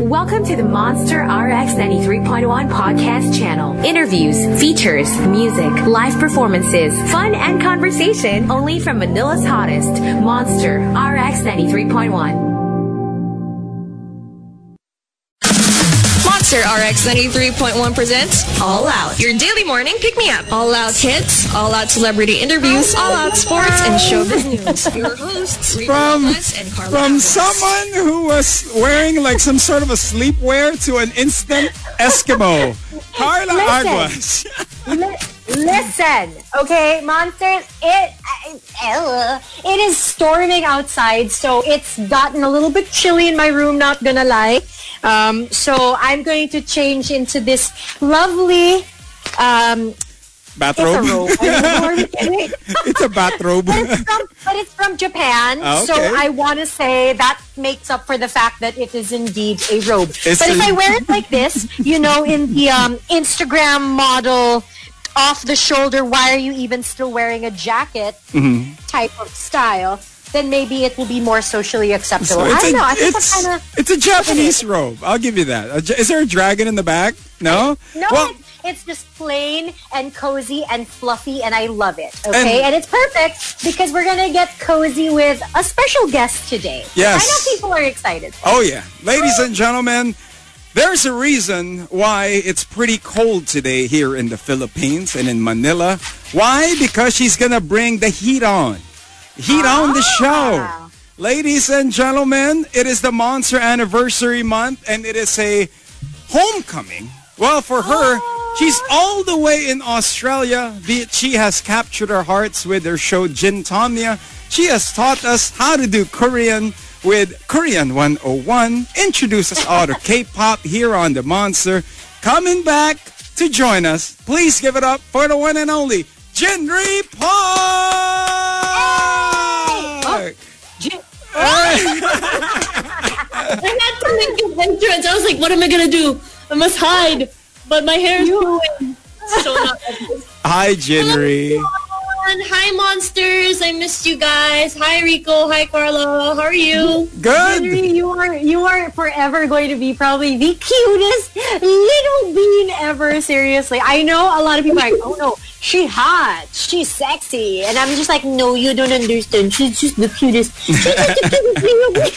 Welcome to the Monster RX 93.1 podcast channel. Interviews, features, music, live performances, fun and conversation only from Manila's hottest, Monster RX 93.1. Monster RX 93.1 presents All Out, your daily morning pick-me-up. All out hits, all out celebrity interviews, all out sports, and showbiz news. Your hosts, Rico from and Carla from Aguas. someone who was wearing like some sort of a sleepwear to an instant Eskimo. Carla Aguas. Li- Listen, okay, monsters. It uh, it is storming outside, so it's gotten a little bit chilly in my room. Not gonna lie. Um, so I'm going to change into this lovely. Um, it's a Bathrobe. robe. Are you kidding? it's a bathrobe. but it's from, but it's from Japan, Ah, so. I want to say that makes up for the fact that it is indeed a robe. It's but if I wear it like this, you know, in the um, Instagram model, off the shoulder, why are you even still wearing a jacket Mm-hmm. type of style? Then maybe it will be more socially acceptable. I it's don't a, know. I think it's, kind of it's a Japanese robe. I'll give you that. Is there a dragon in the back? No? no. Well, it's, it's just plain and cozy and fluffy, and I love it. Okay, and, it's perfect because we're gonna get cozy with a special guest today. Yes. I know people are excited. Oh, yeah. Ladies and gentlemen, there's a reason why it's pretty cold today here in the Philippines and in Manila. Why? Because she's going to bring the heat on. Heat on the show. Ah. Ladies and gentlemen, it is the Monster Anniversary Month and it is a homecoming. Well, for her, she's ah. all the way in Australia. She has captured our hearts with her show Gin Tomnia. She has taught us how to do Korean with Korean 101. Introduce us all to K-pop here on The Monster. Coming back to join us, please give it up for the one and only Jinri Park! I had to make an entrance. I was like, what am I gonna do? I must hide. But my hair is going. So not. Hi, Jinri. Oh Everyone, Hi, monsters. I missed you guys. Hi, Rico. Hi, Carlo. How are you? Good. Jinri, you are you are forever going to be probably the cutest little bean ever. Seriously, I know a lot of people are like, oh no, she hot, she's sexy, and I'm just like, no, you don't understand. She's just the cutest. She's just the cutest little bean.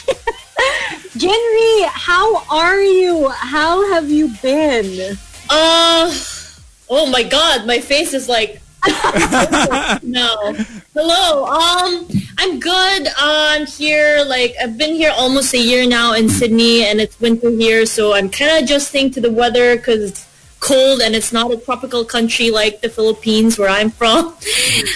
Jinri, how are you? How have you been? Uh, oh my god, my face is like. no. Hello. Um, I'm good. Uh, I'm here. Like I've been here almost a year now in Sydney, and it's winter here, so I'm kind of adjusting to the weather because it's cold and it's not a tropical country like the Philippines where I'm from.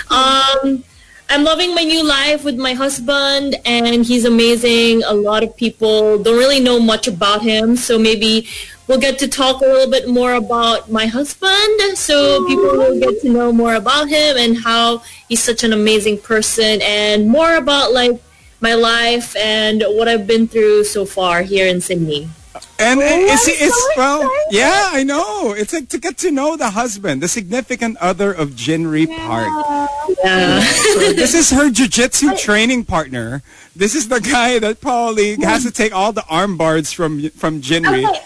um, I'm loving my new life with my husband, and he's amazing. A lot of people don't really know much about him, so maybe we'll get to talk a little bit more about my husband, so people will get to know more about him and how he's such an amazing person, and more about like my life and what I've been through so far here in Sydney. And Oh, it's, I'm it's so well, yeah, I know. It's like to get to know the husband, the significant other of Jinri Park. Yeah. So this is her jujitsu training partner. This is the guy that probably has to take all the arm bars from from Jinri. Okay.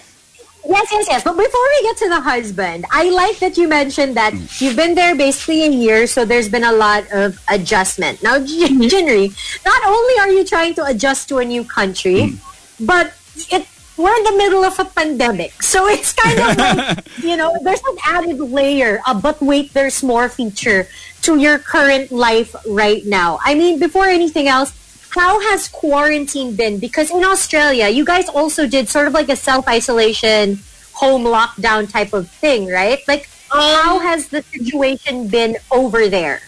Yes, yes, yes. But before we get to the husband, I like that you mentioned that mm. you've been there basically a year, so there's been a lot of adjustment. Now, Jinri, mm-hmm. not only are you trying to adjust to a new country, mm. but it we're in the middle of a pandemic. So it's kind of like, you know, there's an added layer, uh, but wait, there's more feature to your current life right now. I mean, before anything else, how has quarantine been? Because in Australia, you guys also did sort of like a self-isolation, home lockdown type of thing, right? Like, how has the situation been over there?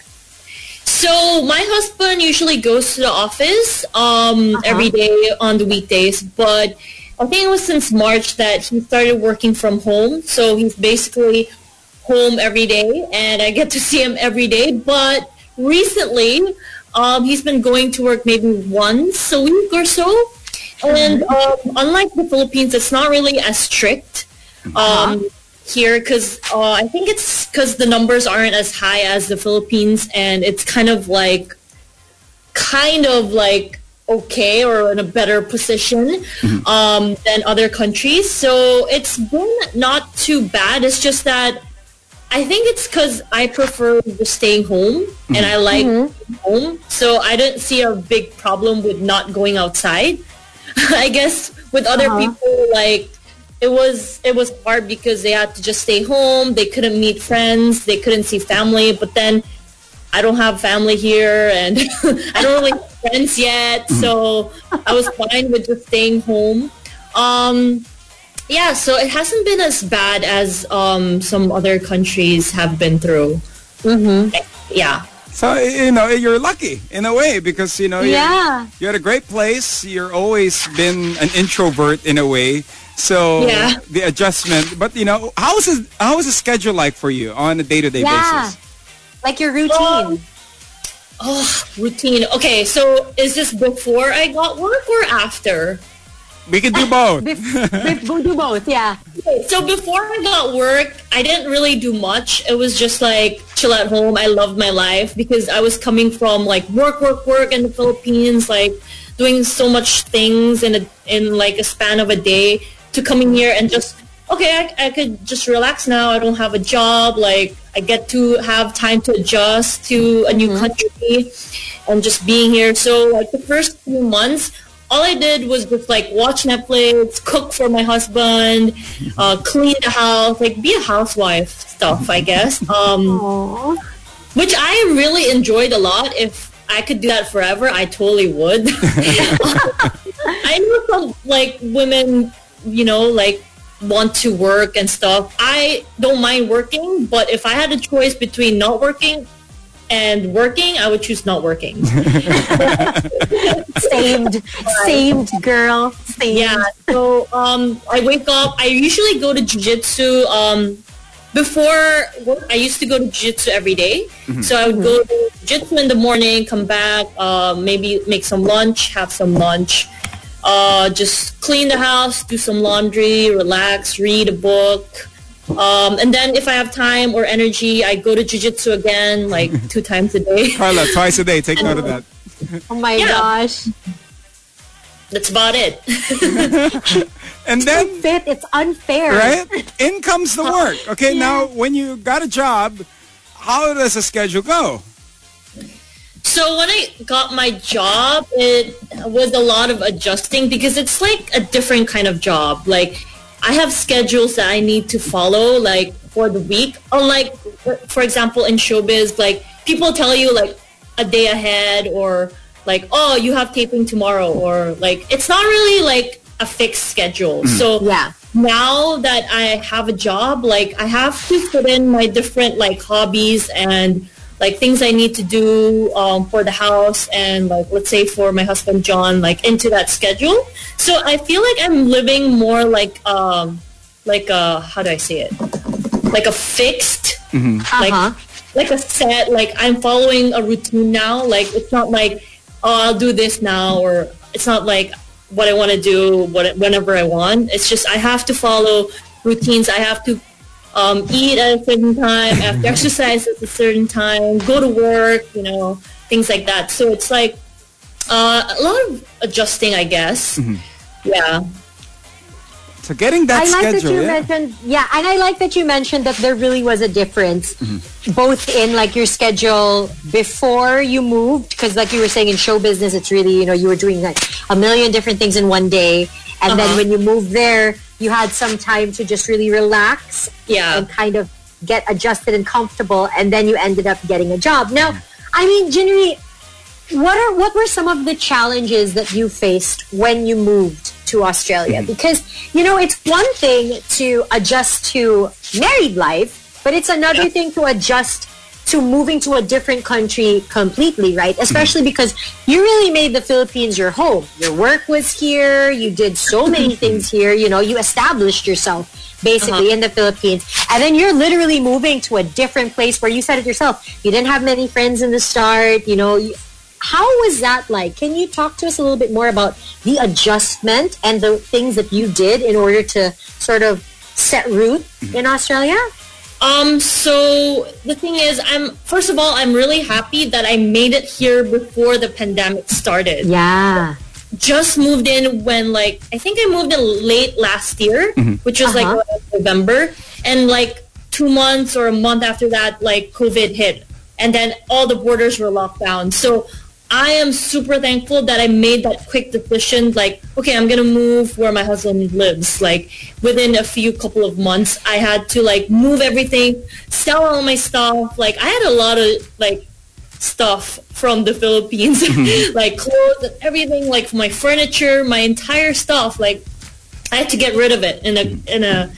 So my husband usually goes to the office um, Uh-huh. every day on the weekdays, but I think it was since March that he started working from home. So he's basically home every day, and I get to see him every day. But recently, um, he's been going to work maybe once a week or so. And um, unlike the Philippines, it's not really as strict um, here because uh, I think it's because the numbers aren't as high as the Philippines, and it's kind of like, kind of like okay or in a better position um, than other countries. So it's been not too bad. It's just that I think it's because I prefer just staying home and I like home. So I don't see a big problem with not going outside. I guess with other Uh-huh. people, like it was it was hard because they had to just stay home. They couldn't meet friends. They couldn't see family. But then I don't have family here, and I don't really have friends yet. So I was fine with just staying home. Um, yeah, so it hasn't been as bad as um, some other countries have been through. Mm-hmm. Yeah. So you know you're lucky in a way because you know you're, Yeah. you're at a great place. You're always been an introvert in a way. So Yeah. the adjustment, but you know how is it, how is the schedule like for you on a day to day Yeah. basis? Like your routine. Oh, routine. Okay, so is this before I got work or after? We can do both. Bef- bef- we do both, yeah. So before I got work, I didn't really do much. It was just like chill at home. I loved my life because I was coming from like work, work, work in the Philippines, like doing so much things in a in like a span of a day to coming here and just okay, I, I could just relax now. I don't have a job. Like I get to have time to adjust to a new mm-hmm. country and just being here. So like the first few months, all I did was just like watch Netflix, cook for my husband, uh, clean the house, like be a housewife stuff, I guess. Um, which I really enjoyed a lot. If I could do that forever, I totally would. I know some like women, you know, like want to work and stuff. I don't mind working, but if I had a choice between not working and working, I would choose not working. saved, saved girl. Samed. Yeah. So um, I wake up. I usually go to jujitsu. Um, before work, I used to go to jujitsu every day. So I would go to jujitsu in the morning, come back, uh, maybe make some lunch, have some lunch, uh, just clean the house, do some laundry, relax, read a book. Um, and then if I have time or energy, I go to jujitsu again, like two times a day. Carla, twice a day. Take note of that. Oh my Yeah. gosh. That's about it. And then Fit, it's unfair. right? In comes the work. Okay, now when you got a job, how does the schedule go? So when I got my job, it was a lot of adjusting because it's like a different kind of job. Like I have schedules that I need to follow like for the week. Unlike, for example, in showbiz, like people tell you like a day ahead or like, oh, you have taping tomorrow or like, it's not really like a fixed schedule. Mm. So Yeah. now that I have a job, like I have to fit in my different like hobbies and like things I need to do um, for the house and like let's say for my husband John, like into that schedule. So I feel like I'm living more like um like a how do I say it? Like a fixed like Uh-huh. like a set like I'm following a routine now. Like it's not like oh I'll do this now or it's not like what I want to do what whenever I want. It's just I have to follow routines. I have to um, eat at a certain time, I have to exercise at a certain time, go to work, you know, things like that. So it's like uh, a lot of adjusting, I guess. Yeah. So getting that I like that you yeah. mentioned, yeah, and I like that you mentioned that there really was a difference, both in like your schedule before you moved, because like you were saying in show business, it's really you know you were doing like a million different things in one day, and then Uh-huh. when you moved there, you had some time to just really relax Yeah. and kind of get adjusted and comfortable, and then you ended up getting a job. Now, I mean, Jinri, what are what were some of the challenges that you faced when you moved to Australia? Mm-hmm. Because you know it's one thing to adjust to married life, but it's another Yeah. thing to adjust to moving to a different country completely, right? Especially because you really made the Philippines your home. Your work was here. You did so many things here. You know, you established yourself basically uh-huh. in the Philippines. And then you're literally moving to a different place where you said it yourself. You didn't have many friends in the start. You know, you, how was that like? Can you talk to us a little bit more about the adjustment and the things that you did in order to sort of set root in mm-hmm. Australia? Um, so the thing is, I'm first of all, I'm really happy that I made it here before the pandemic started. Yeah. Just moved in when like I think I moved in late last year, which was like Uh-huh. around November, and like two months or a month after that, like COVID hit, and then all the borders were locked down. So I am super thankful that I made that quick decision. Like, okay, I'm gonna move where my husband lives. Like within a few couple of months, I had to like move everything, sell all my stuff. Like I had a lot of like stuff from the Philippines, mm-hmm. like clothes and everything, like my furniture, my entire stuff. Like I had to get rid of it in a mm-hmm. in a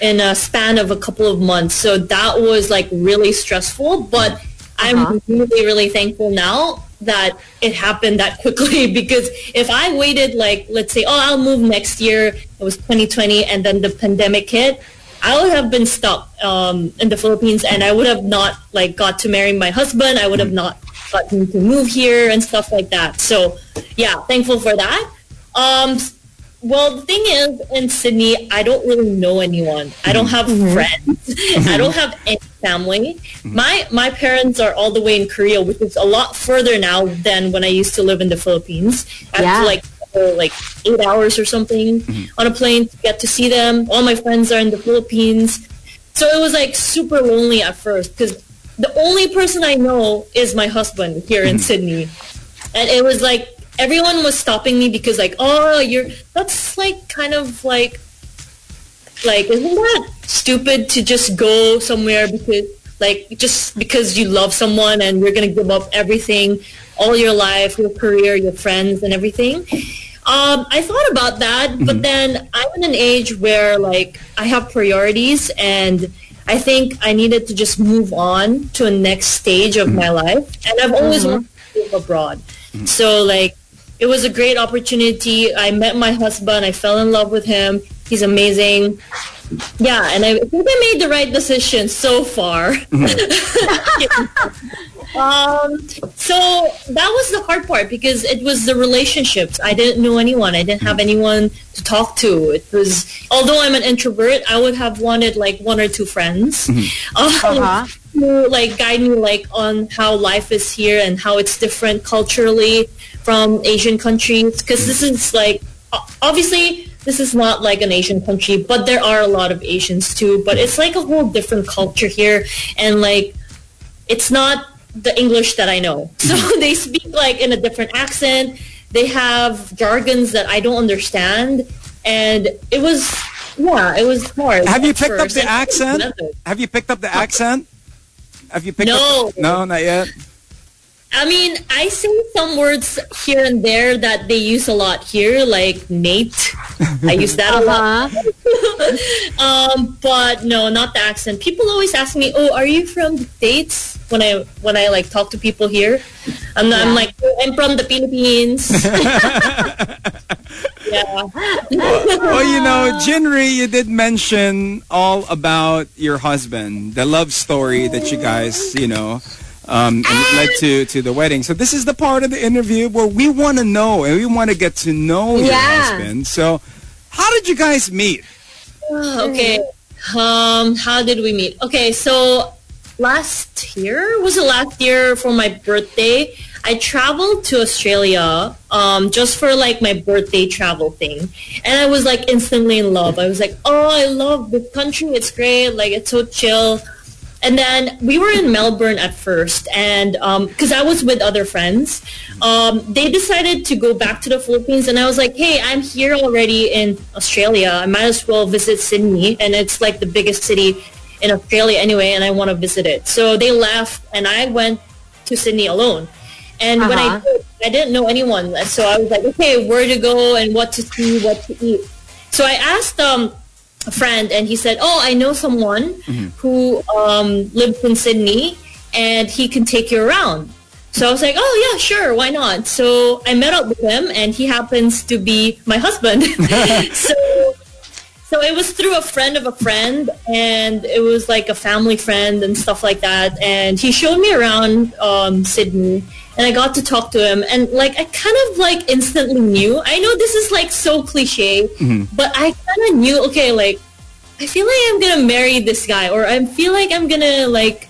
in a span of a couple of months. So that was like really stressful, but I'm uh-huh. really really thankful now that it happened that quickly. Because if I waited like let's say oh I'll move next year it was 2020 and then the pandemic hit I would have been stuck um, in the Philippines and I would have not like got to marry my husband. I would have not gotten to move here and stuff like that. So yeah thankful for that. Um, well, the thing is, in Sydney, I don't really know anyone. I don't have friends. I don't have any family. Mm-hmm. My my parents are all the way in Korea, which is a lot further now than when I used to live in the Philippines. I have Yeah. to like like eight hours or something mm-hmm. on a plane to get to see them. All my friends are in the Philippines, so it was like super lonely at first because the only person I know is my husband here in mm-hmm. Sydney, and it was like everyone was stopping me because like oh you're that's like kind of like like isn't that stupid to just go somewhere because like just because you love someone and you're gonna give up everything all your life your career your friends and everything um, I thought about that, but mm-hmm. then I'm in an age where like I have priorities and I think I needed to just move on to a next stage of mm-hmm. my life. And I've always mm-hmm. wanted to live abroad. So like it was a great opportunity. I met my husband. I fell in love with him. He's amazing. Yeah, and I think I made the right decision so far. um, so that was the hard part because it was the relationships. I didn't know anyone. I didn't have anyone to talk to. It was, although I'm an introvert, I would have wanted like one or two friends um, Uh-huh. to like guide me like on how life is here and how it's different culturally from Asian countries. Because this is like obviously this is not like an Asian country, but there are a lot of Asians too. But it's like a whole different culture here, and like it's not the English that I know. So they speak like in a different accent. They have jargons that I don't understand, and it was yeah, it was hard. Have you picked up the accent? Have you picked up the accent? Have you picked No. up? No, not yet. I mean, I say some words here and there that they use a lot here, like Nate. I use that a lot. Uh-huh. Um, but no, not the accent. People always ask me, "Oh, are you from the states?" When I when I like talk to people here, I'm, I'm like, "Oh, "I'm from the Philippines." yeah. Well, you know, Jinri, you did mention all about your husband, the love story that you guys, you know, um, and it led to, to the wedding. So this is the part of the interview where we want to know and we want to get to know your Yeah. husband. So how did you guys meet? okay. Um, how did we meet? Okay, so last year was the last year for my birthday? I traveled to Australia um, just for like my birthday travel thing, and I was like instantly in love. I was like, oh, I love this country. It's great. Like it's so chill. And then we were in Melbourne at first, and because I was with other friends, um, they decided to go back to the Philippines, and I was like, "Hey, I'm here already in Australia. I might as well visit Sydney, and it's like the biggest city in Australia anyway, and I want to visit it." So they left, and I went to Sydney alone. And when I Uh-huh. did, I didn't know anyone, so I was like, "Okay, where to go and what to see, what to eat." So I asked um, a friend and he said, "Oh, I know someone who um, lives in Sydney and he can take you around." So I was like, "Oh yeah, sure, why not?" So I met up with him and he happens to be my husband. so so it was through a friend of a friend and it was like a family friend and stuff like that and he showed me around um, Sydney and I got to talk to him and like I kind of like instantly knew I know this is like so cliche but I kind of knew okay like I feel like I'm gonna marry this guy, or I feel like I'm gonna like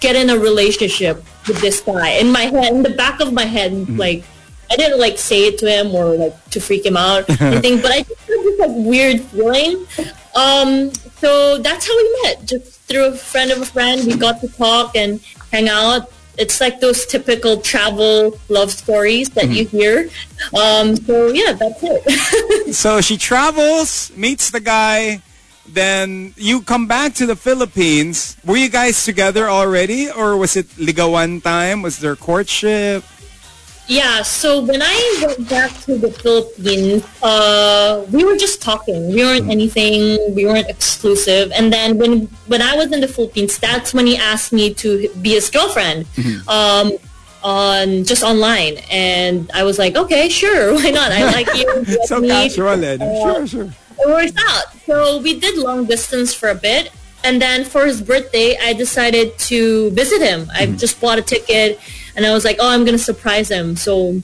get in a relationship with this guy. In my head, in the back of my head, like I didn't like say it to him or like to freak him out or anything, but I just had this like weird feeling. Um, so that's how we met, just through a friend of a friend. We got to talk and hang out. It's like those typical travel love stories that you hear. Um, so yeah, that's it. So she travels, meets the guy, then you come back to the Philippines. Were you guys together already, or was it ligawan time? Was there courtship? Yeah, so when I went back to the Philippines, uh, we were just talking. We weren't anything. We weren't exclusive. And then when when I was in the Philippines, that's when he asked me to be his girlfriend, um, on just online. And I was like, okay, sure, why not? I like you. So me. casual, eh? Sure, sure. it worked out. So we did long distance for a bit. And then for his birthday, I decided to visit him. I just bought a ticket and I was like, oh, I'm going to surprise him. So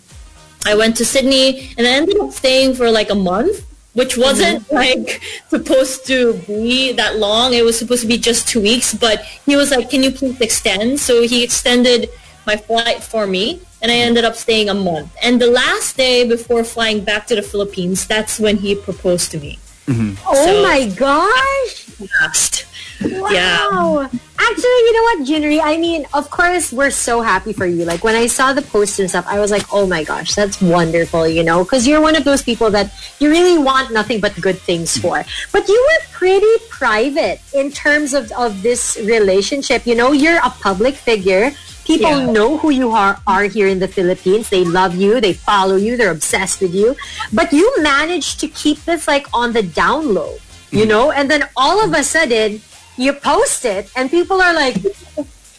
I went to Sydney and I ended up staying for like a month, which mm-hmm. wasn't like supposed to be that long. It was supposed to be just two weeks, but he was like, can you please extend? So he extended my flight for me and I mm-hmm. ended up staying a month. And the last day before flying back to the Philippines, that's when he proposed to me. Mm-hmm. Oh So- my gosh! Last. Yeah. Wow. Actually, you know what, Jinri? I mean, of course, we're so happy for you. Like, when I saw the post and stuff, I was like, oh my gosh, that's wonderful, you know? Because you're one of those people that you really want nothing but good things for. But you were pretty private in terms of, of this relationship. You know, you're a public figure. People Yeah. know who you are, are here in the Philippines. They love you. They follow you. They're obsessed with you. But you managed to keep this like on the down low, you mm. know? And then all of a sudden, you post it and people are like,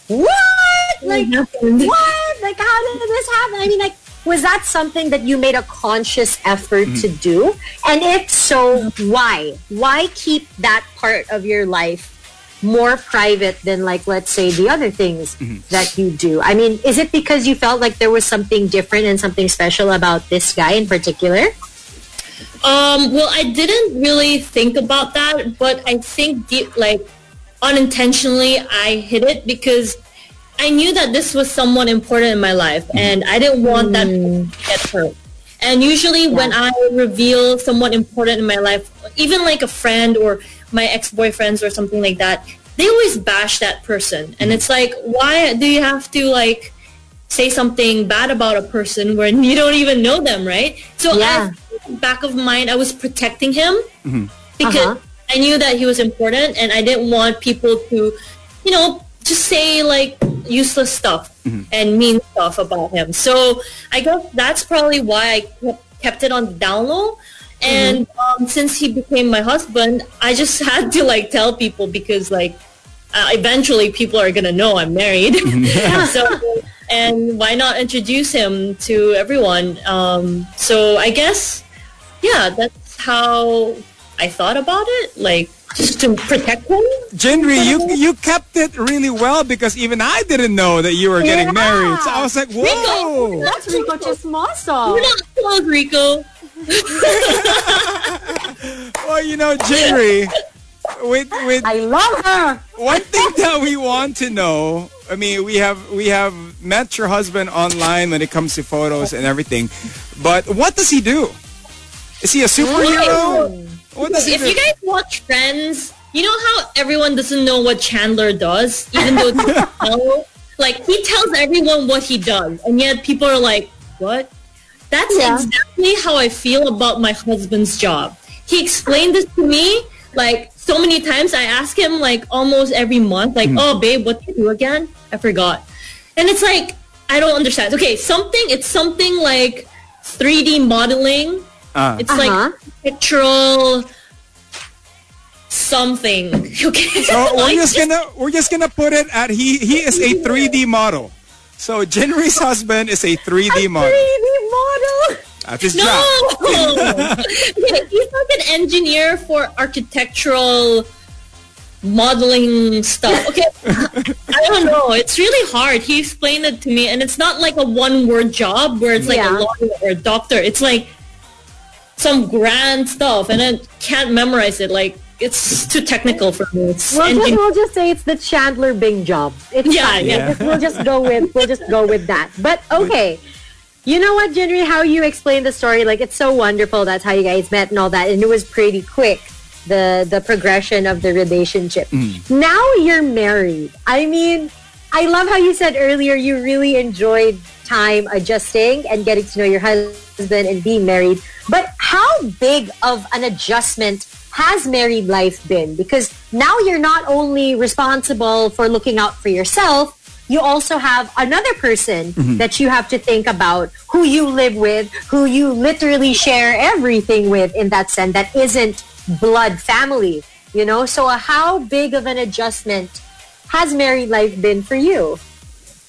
what? Like, what? Like, how did this happen? I mean, like, was that something that you made a conscious effort to do? And if so, why? Why keep that part of your life more private than, like, let's say, the other things that you do? I mean, is it because you felt like there was something different and something special about this guy in particular? Um, well, I didn't really think about that, but I think deep, like unintentionally, I hit it because I knew that this was someone important in my life, and I didn't want that hmm. person to get hurt. And usually, when I reveal someone important in my life, even like a friend or my ex-boyfriends or something like that, they always bash that person, and hmm. it's like, why do you have to like? say something bad about a person when you don't even know them, right? So Yeah. I, back of mind, I was protecting him mm-hmm. because Uh-huh. I knew that he was important, and I didn't want people to, you know, just say like useless stuff and mean stuff about him. So I guess that's probably why I kept, it on the down low. And um, since he became my husband, I just had to like tell people because like uh, eventually people are gonna know I'm married. so and why not introduce him to everyone? Um, so I guess yeah, that's how I thought about it. Like just to protect him. Jinri, you you kept it really well because even I didn't know that you were getting Yeah. married. So I was like, whoa. That's Rico Chismoso. We're not close, Rico. Well, you know, Jinri, with with I love her. one thing that we want to know i mean we have we have met your husband online when it comes to photos and everything but what does he do is he a superhero what does If you guys watch Friends, you know how everyone doesn't know what Chandler does, even though they know? like he tells everyone what he does, and yet people are like, "What?" That's Yeah. exactly how I feel about my husband's job. He explained this to me like so many times. I ask him like almost every month, like, hmm. "Oh, babe, what do you do again?" I forgot, and it's like I don't understand. Okay, something. It's something like 3D modeling. Ah. It's Uh-huh. like pictorial something. Okay. so we're Like, just gonna we're just gonna put it at he he is a 3d model so Jinri's husband is a 3d model 3D model. that's his no. job Okay, He's like an engineer for architectural modeling stuff. Okay. I don't know. It's really hard. He explained it to me and it's not like a one word job where it's like Yeah. a lawyer or a doctor. It's like some grand stuff and I can't memorize it. Like it's too technical for me. It's We'll just, we'll just say it's the Chandler Bing job. It's Yeah, fine. yeah. We'll just go with we'll just go with that. But okay. You know what, Jinri, how you explained the story, like it's so wonderful. That's how you guys met and all that, and it was pretty quick. The the progression of the relationship. Mm. Now you're married. I mean, I love how you said earlier you really enjoyed time adjusting and getting to know your husband and being married. But how big of an adjustment has married life been? Because now you're not only responsible for looking out for yourself, you also have another person that you have to think about who you live with, who you literally share everything with in that sense that isn't blood family, you know? So uh, how big of an adjustment has married life been for you?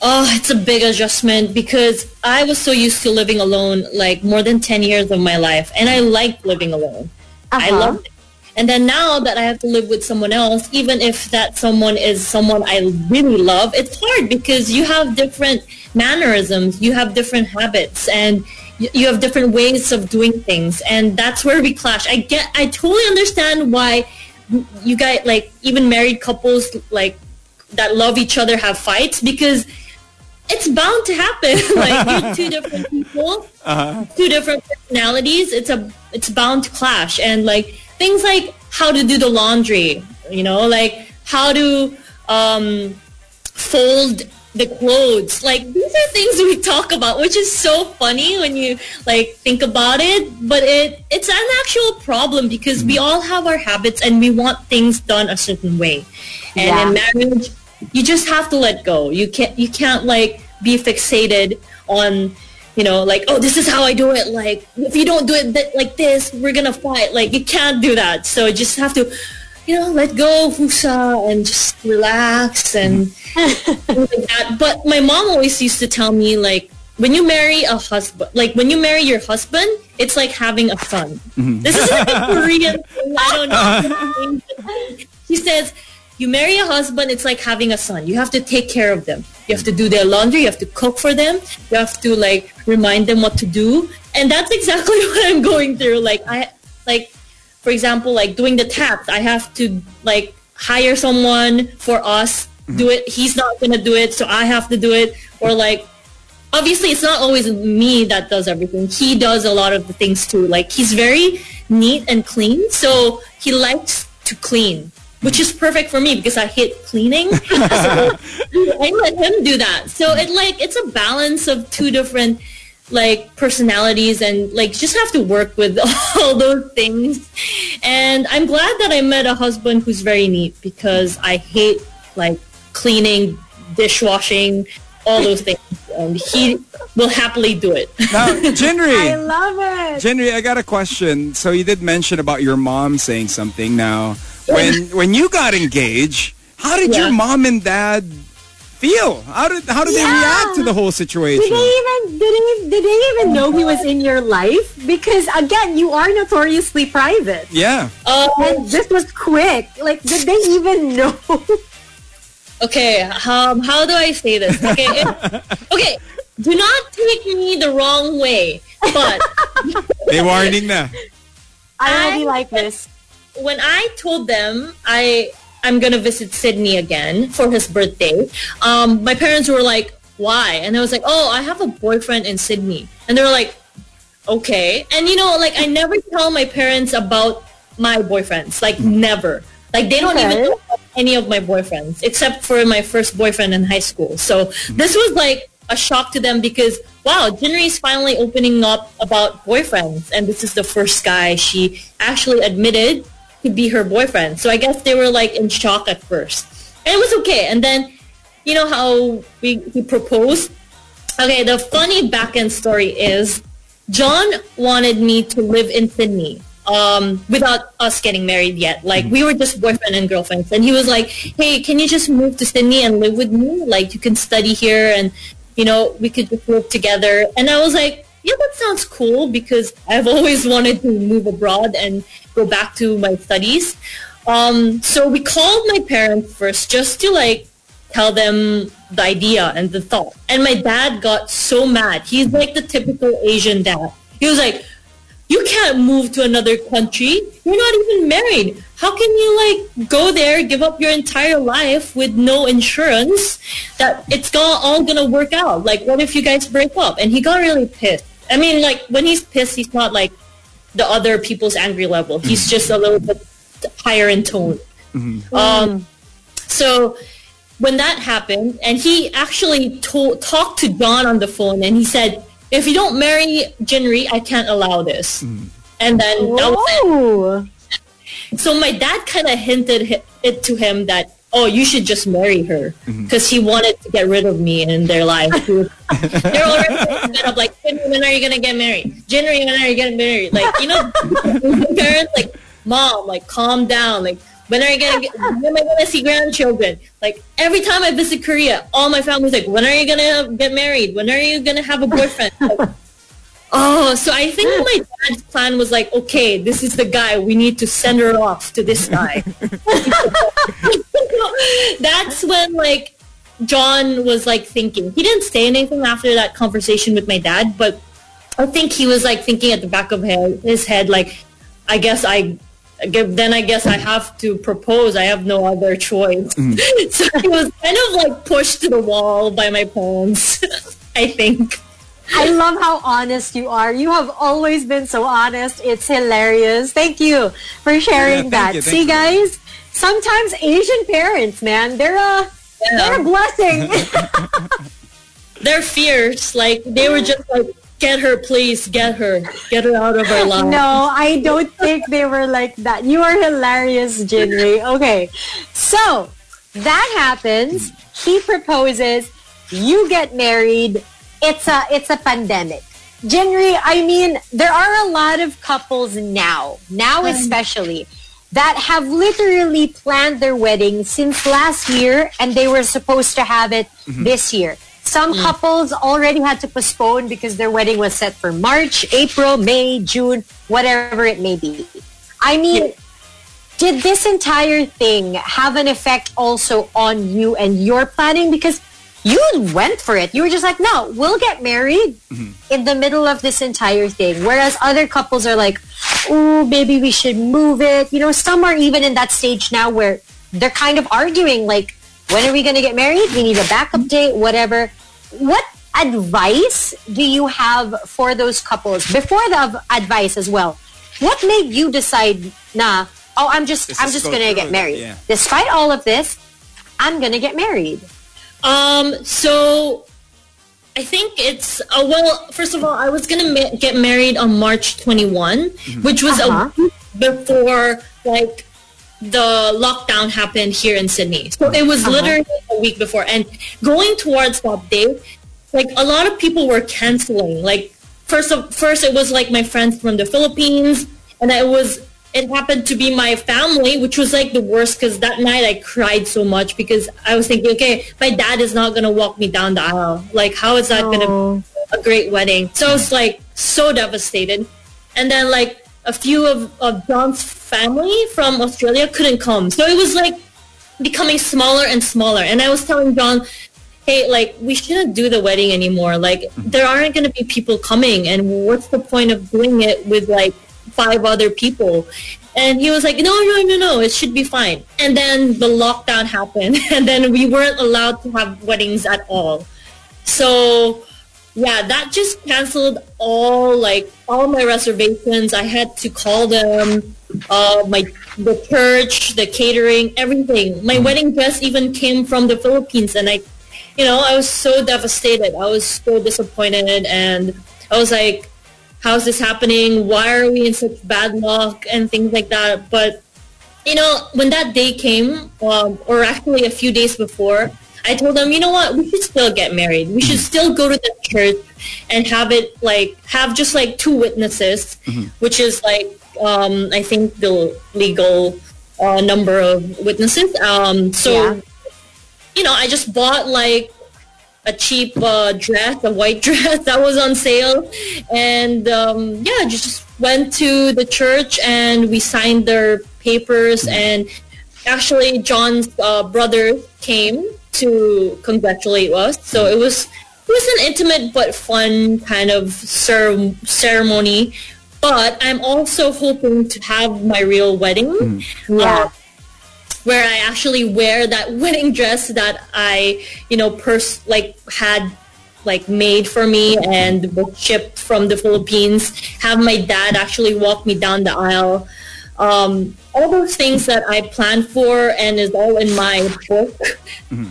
Oh, it's a big adjustment because I was so used to living alone like more than 10 years of my life and I liked living alone. I Uh-huh. loved it. And then now that I have to live with someone else, even if that someone is someone I really love, it's hard because you have different mannerisms, you have different habits, and you have different ways of doing things. And that's where we clash. I get, I totally understand why you guys, like even married couples, like that love each other have fights because it's bound to happen. like you're two different people, two different personalities. It's a it's bound to clash, and like things like how to do the laundry, you know, like how to um, fold the clothes. Like these are things we talk about, which is so funny when you like think about it. But it it's an actual problem because we all have our habits and we want things done a certain way. And Yeah. in marriage, you just have to let go. You can't you can't like be fixated on you know like oh this is how I do it. Like if you don't do it th- like this, we're gonna fight. Like you can't do that. So you just have to you know, let go, fusa, and just relax and like that. But my mom always used to tell me, like, when you marry a husband, like when you marry your husband, it's like having a son. Mm-hmm. This is like a Korean thing. I don't know. She says, you marry a husband, it's like having a son. You have to take care of them. You have to do their laundry. You have to cook for them. You have to like remind them what to do. And that's exactly what I'm going through. Like I, like, for example, like doing the taps, I have to like hire someone for us mm-hmm. do it. He's not gonna do it, so I have to do it. Or like, obviously, it's not always me that does everything. He does a lot of the things too. Like he's very neat and clean, so he likes to clean, which is perfect for me because I hate cleaning. so I let him do that. So it like it's a balance of two different like personalities and like just have to work with all those things. And I'm glad that I met a husband who's very neat because I hate like cleaning, dishwashing, all those things. And he will happily do it. Now, I love it. Jinri, I got a question. So you did mention about your mom saying something. Now, when when you got engaged, how did your mom and dad feel? How did how did they react to the whole situation? Did they even did they, did they even know he was in your life? Because again, you are notoriously private. Yeah. Um, And this was quick. Like, did they even know? Okay, um, how do I say this? Okay, if- okay. Do not take me the wrong way, but They warning na. I will be I- like this. When I told them I I'm gonna visit Sydney again for his birthday, um, my parents were like, "Why?" And I was like, "Oh, I have a boyfriend in Sydney," and they were like, "Okay." And you know, like I never tell my parents about my boyfriends, like never. Like they don't Okay. even know any of my boyfriends except for my first boyfriend in high school. So this was like a shock to them because wow, Jinri is finally opening up about boyfriends, and this is the first guy she actually admitted to be her boyfriend. So I guess they were like in shock at first, and it was okay. And then you know how we he proposed. Okay, the funny back end story is John wanted me to live in Sydney um, without us getting married yet. Like we were just boyfriend and girlfriends, and he was like, "Hey, can you just move to Sydney and live with me? Like you can study here, and you know we could just live together." And I was like, "Yeah, that sounds cool," because I've always wanted to move abroad and go back to my studies. Um, so we called my parents first just to like tell them the idea and the thought. And my dad got so mad. He's like the typical Asian dad. He was like, you can't move to another country. You're not even married. How can you like go there, give up your entire life with no insurance that it's all, gonna work out? Like, what if you guys break up? And he got really pissed. I mean, like when he's pissed, he's not like the other people's angry level. He's mm-hmm. just a little bit higher in tone. Mm-hmm. Um, so when that happened, and he actually told, talked to John on the phone, and he said, "If you don't marry Jinri, I can't allow this." Mm-hmm. And then that was it. Oh. So my dad kind of hinted it to him that, "Oh, you should just marry her," mm-hmm. because he wanted to get rid of me in their life. He They're already up. Like, "Jinri, when are you gonna get married? Jinri, when are you getting married? Like, you know, parents like, "Mom, like, calm down. Like, when are you gonna get? When am I gonna see grandchildren? Like, every time I visit Korea, all my family's like, "When are you gonna get married? When are you gonna have a boyfriend?" Like, Oh, so I think my dad's plan was like, okay, this is the guy. We need to send her off to this guy. That's when like John was like thinking. He didn't say anything after that conversation with my dad, but I think he was like thinking at the back of his head, like, I guess I. I Then I guess I have to propose. I have no other choice. Mm. so he was kind of like pushed to the wall by my parents. I think. I love how honest you are. You have always been so honest. It's hilarious. Thank you for sharing Yeah, that. you, See, you. guys, sometimes Asian parents, man, they're uh, a they're a blessing. they're fierce. Like they were just like, get her, please, get her, get her out of our life. no, I don't think they were like that. You are hilarious, Jinri. Okay, so that happens. He proposes. You get married. It's a it's a pandemic. Jinri, I mean, there are a lot of couples now, now especially, that have literally planned their wedding since last year and they were supposed to have it mm-hmm. this year. Some mm. couples already had to postpone because their wedding was set for March, April, May, June, whatever it may be. I mean, did this entire thing have an effect also on you and your planning? Because you went for it. You were just like, no, we'll get married in the middle of this entire thing. Whereas other couples are like, oh, maybe we should move it. You know, some are even in that stage now where they're kind of arguing, like, when are we going to get married? We need a backup date, whatever. What advice do you have for those couples before the advice as well? What made you decide, nah, oh, I'm just, Just I'm just going to get married. yeah. Despite all of this, I'm going to get married. Um. So, I think it's uh, well. First of all, I was gonna ma- get married on March 21, which was Uh-huh. a week before like the lockdown happened here in Sydney. So it was literally a week before, and going towards that day, like a lot of people were canceling. Like first of first, it was like my friends from the Philippines, and it was it happened to be my family, which was like the worst because that night I cried so much because I was thinking, okay, my dad is not gonna walk me down the aisle. Like, how is that gonna be oh. a great wedding? So I was like so devastated, and then like a few of, of John's family from Australia couldn't come, so it was like becoming smaller and smaller. And I was telling John, hey, like we shouldn't do the wedding anymore. Like there aren't going to be people coming, and what's the point of doing it with like five other people? And he was like, no, no, no, no, it should be fine. And then the lockdown happened, and then we weren't allowed to have weddings at all. So yeah, that just canceled all like all my reservations. I had to call them, uh, my the church, the catering, everything. My wedding dress even came from the Philippines, and I, you know, I was so devastated. I was so disappointed, and I was like, "How's this happening? Why are we in such bad luck?" and things like that. But you know, when that day came, um, or actually a few days before, I told them, you know what, we should still get married. We should still go to the church and have it like have just like two witnesses, which is like um, I think the legal uh, number of witnesses. Um, so Yeah. you know, I just bought like a cheap uh, dress, a white dress that was on sale, and um, yeah, just went to the church and we signed their papers. And actually, John's uh, brother came to congratulate us, so it was it was an intimate but fun kind of cer- ceremony. but I'm also hoping to have my real wedding. Yeah. uh, where I actually wear that wedding dress that I, you know, pers- like had like made for me and was shipped from the Philippines. Have my dad actually walk me down the aisle. Um, all those things that I planned for and is all in my book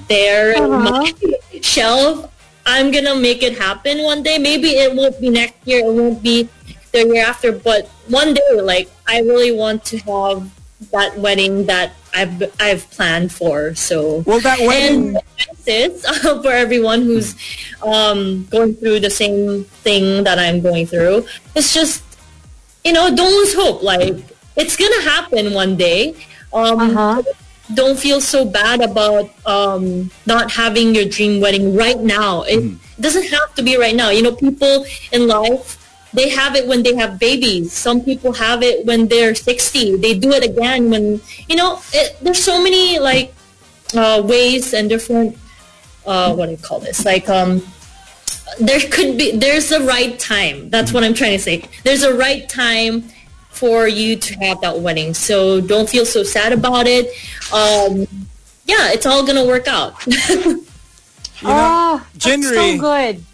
there in my shelf. I'm gonna make it happen one day. Maybe it won't be next year. It won't be the year after. But one day, like I really want to have that wedding that I've I've planned for. So Well, that wedding. and advices for everyone who's um, going through the same thing that I'm going through. It's just, you know, don't lose hope. Like, it's going to happen one day. Um, Uh-huh. Don't feel so bad about um, not having your dream wedding right now. It doesn't have to be right now. You know, people in life, they have it when they have babies. Some people have it when they're 60. They do it again when, you know, it, there's so many, like, uh, ways and different uh, what do you call this? Like um there could be there's a right time. That's what i'm trying to say. There's a right time for you to have that wedding. So don't feel so sad about it. Um yeah it's all gonna work out. You know, oh, that's so good.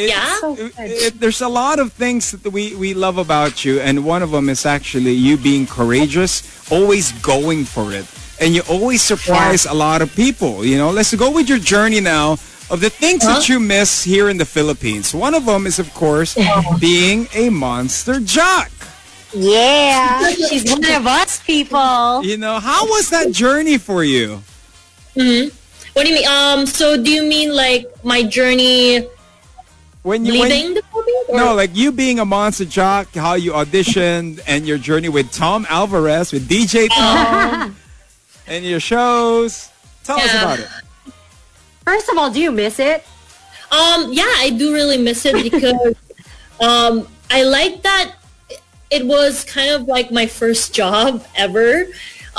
It's- Yeah? So it- it- there's a lot of things that we, we love about you, and one of them is actually you being courageous, always going for it. And you always surprise a lot of people. You know, let's go with your journey now of the things that you miss here in the Philippines. One of them is, of course, being a monster jock. Yeah, she's one of us people. You know, how was that journey for you? Hmm. what do you mean um so do you mean like my journey When you when- leaving the Philippines or- No, like you being a monster jock, how you auditioned, and your journey with Tom Alvarez, with DJ Tom, and your shows. Tell us about it. First of all, do you miss it? Um, yeah, I do really miss it because um, I like that it was kind of like my first job ever.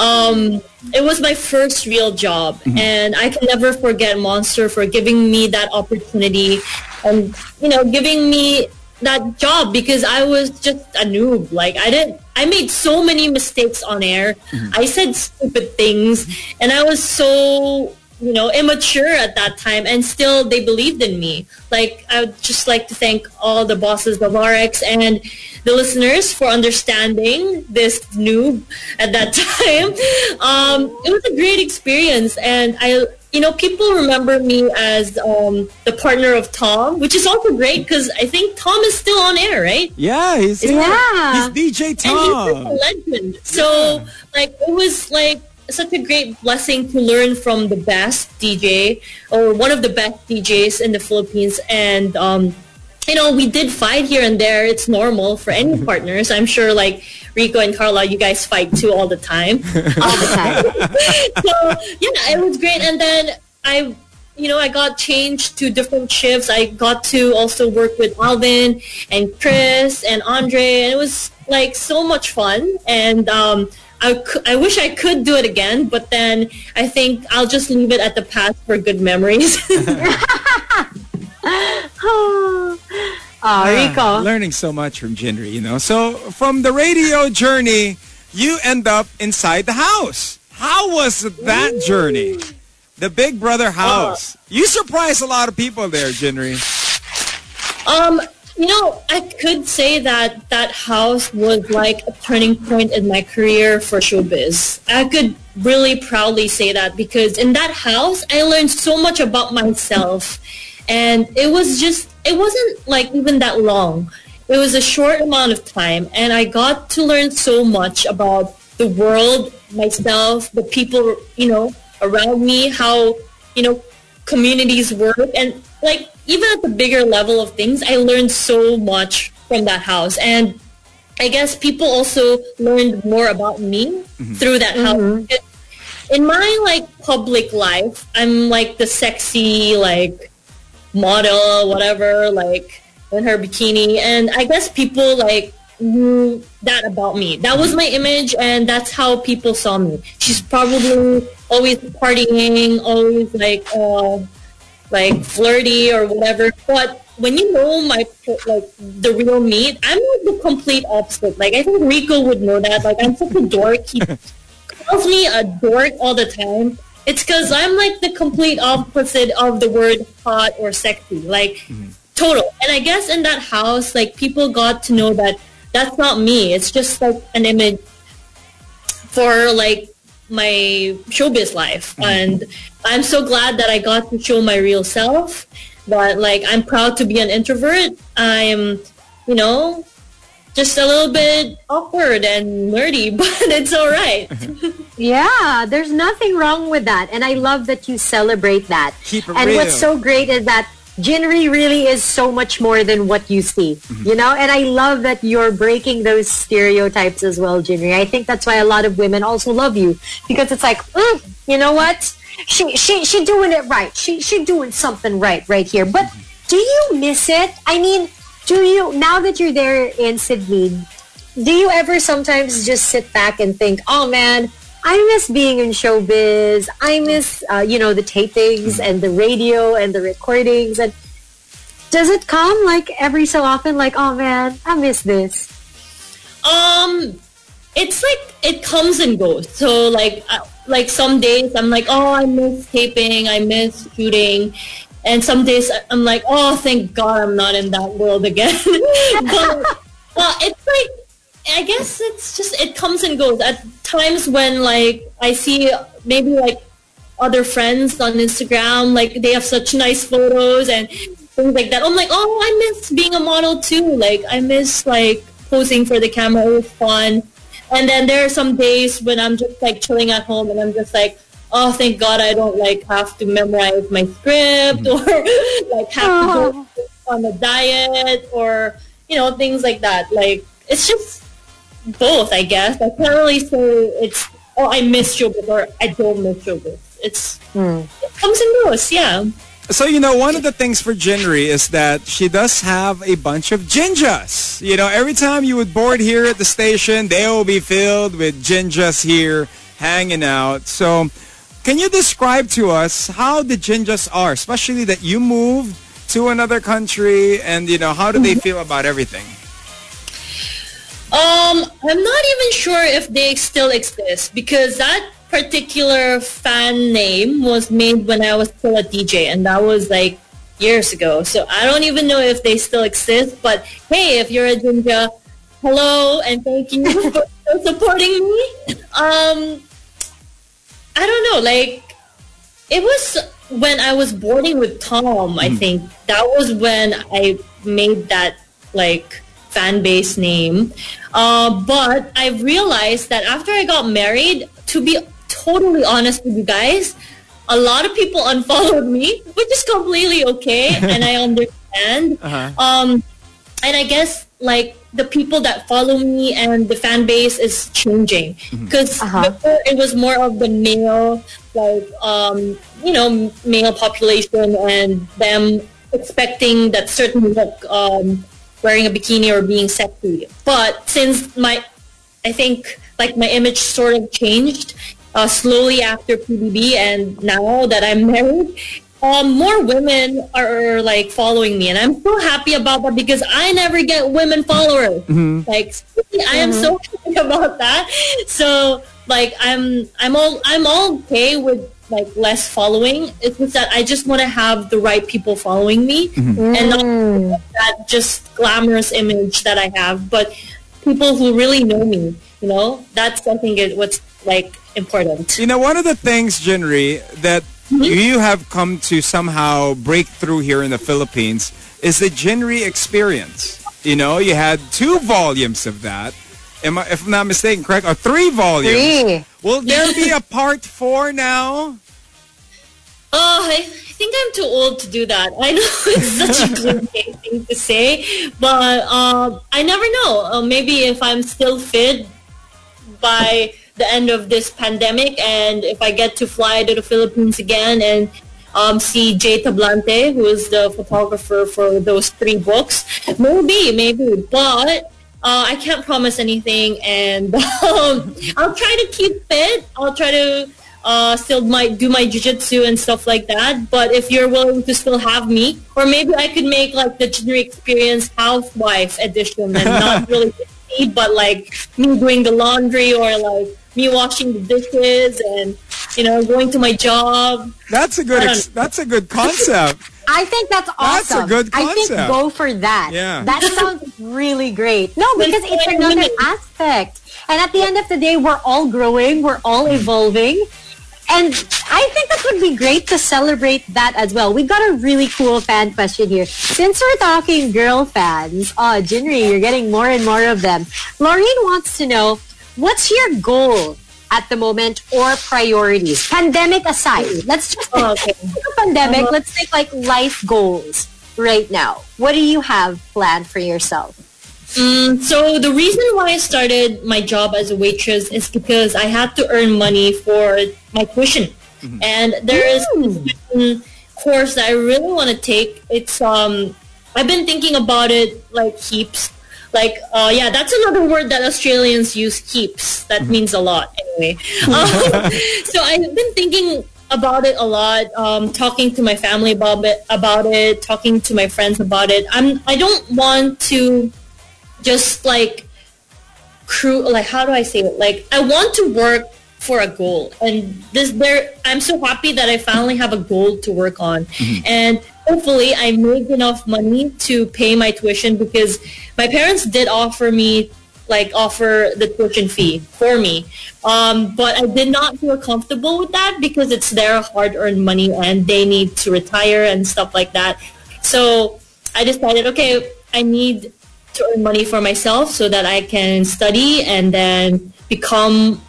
Um, it was my first real job, and I can never forget Monster for giving me that opportunity and you know giving me that job because I was just a noob. Like I didn't. I made so many mistakes on air. I said stupid things, and I was so you know immature at that time. And still, they believed in me. Like I would just like to thank all the bosses of RX and the listeners for understanding this noob at that time. Um, it was a great experience, and I you know, people remember me as um, the partner of Tom, which is also great because I think Tom is still on air, right? Yeah, he's Yeah. he's DJ And he's a Tom. legend. So, like, it was like such a great blessing to learn from the best DJ or one of the best DJs in the Philippines. And, um, you know, we did fight here and there. It's normal for any partners. I'm sure, like, Rico and Carla, you guys fight too all the time. All the time. so yeah, it was great. And then I, you know, I got changed to different shifts. I got to also work with Alvin and Chris and Andre, and it was like so much fun. And um, I, I wish I could do it again, but then I think I'll just leave it at the past for good memories. oh, Rico. learning so much from Jinri, you know. So from the radio journey, you end up inside the house. How was that journey? The Big Brother uh, house. You surprised a lot of people there, Jinri. Um, you know, I could say that that house was like a turning point in my career for showbiz. I could really proudly say that because in that house, I learned so much about myself. And it was just, it wasn't like even that long. It was a short amount of time. And I got to learn so much about the world, myself, the people, you know, around me, how, you know, communities work and like even at the bigger level of things i learned so much from that house. And i guess people also learned more about me through that house. In my like public life i'm like the sexy like model whatever like in her bikini. And i guess people like knew that about me. That was my image and that's how people saw me. She's probably always partying always like uh like flirty or whatever but when you know my like the real me, I'm like the complete opposite. Like I think Rico would know that. Like I'm such a dork. He calls me a dork all the time. It's because I'm like the complete opposite of the word hot or sexy. Like mm-hmm. total. And I guess in that house, like people got to know that that's not me. It's just like an image for like my showbiz life. Mm-hmm. And I'm so glad that I got to show my real self. But like I'm proud to be an introvert. I'm, you know, just a little bit awkward and nerdy, but it's all right. Yeah, there's nothing wrong with that. And I love that you celebrate that. Keep it and real. what's so great is that Jinri really is so much more than what you see. Mm-hmm. You know, and I love that you're breaking those stereotypes as well, Jinri. I think that's why a lot of women also love you because it's like, mm, you know what? She she she doing it right. She she doing something right right here. But do you miss it? I mean, do you now that you're there in Sydney? Do you ever sometimes just sit back and think, "Oh man, I miss being in showbiz. I miss, uh, you know, the tapings and the radio and the recordings. And does it come like every so often? Like, oh man, I miss this. Um, it's like it comes and goes. So like uh, like some days I'm like, oh, I miss taping, I miss shooting, and some days I'm like, oh, thank God I'm not in that world again. but well, it's like I guess it's just it comes and goes. At times when like I see maybe like other friends on Instagram, like they have such nice photos and things like that. I'm like, oh, I miss being a model too. Like I miss like posing for the camera. It was fun. And then there are some days when I'm just like chilling at home and I'm just like, oh, thank God I don't like have to memorize my script mm. or like have to go oh. on a diet or you know things like that. Like it's just both, I guess. I can't really say it's oh I miss showbiz or I don't miss showbiz. It's hmm. it comes and goes. Yeah. So, you know, one of the things for Jinri is that she does have a bunch of jinjas. You know, every time you would board here at the station, they will be filled with jinjas here hanging out. So, can you describe to us how the jinjas are, especially that you moved to another country and, you know, how do they mm-hmm. feel about everything? Um, I'm not even sure if they still exist because that particular fan name was made when I was still a DJ, and that was like years ago. So I don't even know if they still exist. But hey, if you're a Jinja, hello and thank you for supporting me. Um, I don't know, like it was when I was boarding with Tom. I think that was when I made that like fan base name. Uh, but I realized that after I got married, to be totally honest with you guys, a lot of people unfollowed me, which is completely okay, and I understand. Um, and I guess like the people that follow me and the fan base is changing because before it was more of the male, like um, you know, male population and them expecting that certain look, um, wearing a bikini or being sexy. But since my, I think like my image sort of changed uh, slowly after PBB and now that I'm married, um, more women are like following me and I'm so happy about that because I never get women followers. Like I am so happy about that. So like I'm I'm all I'm all okay with like less following. It's just that I just want to have the right people following me mm-hmm. and not that just glamorous image that I have, but people who really know me. You know, that's I think is what's like important. You know, one of the things, Jinri, that mm-hmm. you have come to somehow break through here in the Philippines is the Jinri experience. You know, you had two volumes of that. Am I, if I'm not mistaken, correct? Or three volumes. Three. Will there be a part four now? Oh, I, I think I'm too old to do that. I know it's such a cliche thing to say, but uh, I never know. Uh, maybe if I'm still fit by the end of this pandemic, and if I get to fly to the Philippines again and um, see Jay Tablante, who is the photographer for those three books, maybe, maybe, but. Uh, I can't promise anything, and um, I'll try to keep fit. I'll try to uh, still might do my jujitsu and stuff like that. But if you're willing to still have me, or maybe I could make like the Jinri Experience housewife edition and not really me, but like me doing the laundry or like me washing the dishes and you know going to my job. That's a good. Ex- that's a good concept. I think that's awesome. That's a awesome. good I think go for that. Yeah. That sounds really great. No, because it's another aspect. And at the end of the day, we're all growing, we're all hmm. evolving. And I think that would be great to celebrate that as well. We've got a really cool fan question here. Since we're talking girl fans, oh, Jinri, you're getting more and more of them. Laureen wants to know, what's your goal at the moment or priorities? Pandemic aside. Let's just Oh, okay. the pandemic, let's take like life goals right now. What do you have planned for yourself? Mm, so the reason why I started my job as a waitress is because I had to earn money for my tuition, and there is this certain course that I really want to take. It's um, I've been thinking about it like heaps. Like, uh, yeah, that's another word that Australians use, keeps. That means a lot, anyway. Um, so I've been thinking about it a lot, um, talking to my family about it, about it, talking to my friends about it. I'm, I don't want to just like crew like how do I say it? Like I want to work for a goal and this there I'm so happy that I finally have a goal to work on and hopefully I make enough money to pay my tuition because my parents did offer me like offer the tuition fee for me. Um, but I did not feel comfortable with that because it's their hard-earned money and they need to retire and stuff like that. So I decided okay I need to earn money for myself so that I can study and then become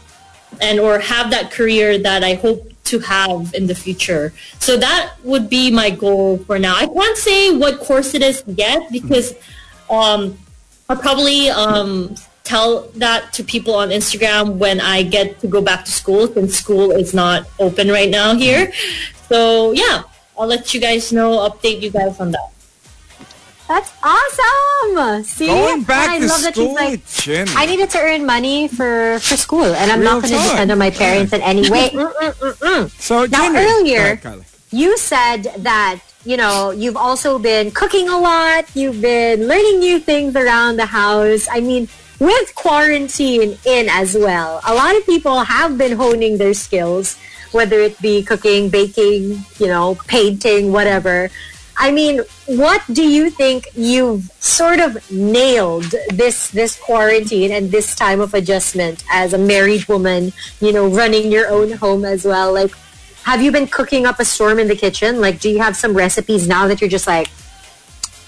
and or have that career that I hope to have in the future. So that would be my goal for now. I can't say what course it is yet because um, I'll probably um, tell that to people on Instagram when I get to go back to school since school is not open right now here. So yeah, I'll let you guys know, update you guys on that. That's awesome! See? Going back I to love that she's school, like. I needed to earn money for, for school, and I'm Real not going to depend on my parents in any way. Mm-mm-mm-mm. So Now, Jinri- earlier- ahead, You said that, you know, you've also been cooking a lot, you've been learning new things around the house. I mean, with quarantine in as well, a lot of people have been honing their skills, whether it be cooking, baking, you know, painting, whatever. I mean, what do you think you've sort of nailed this this quarantine and this time of adjustment as a married woman, you know, running your own home as well? Like have you been cooking up a storm in the kitchen? Like, do you have some recipes now that you're just like,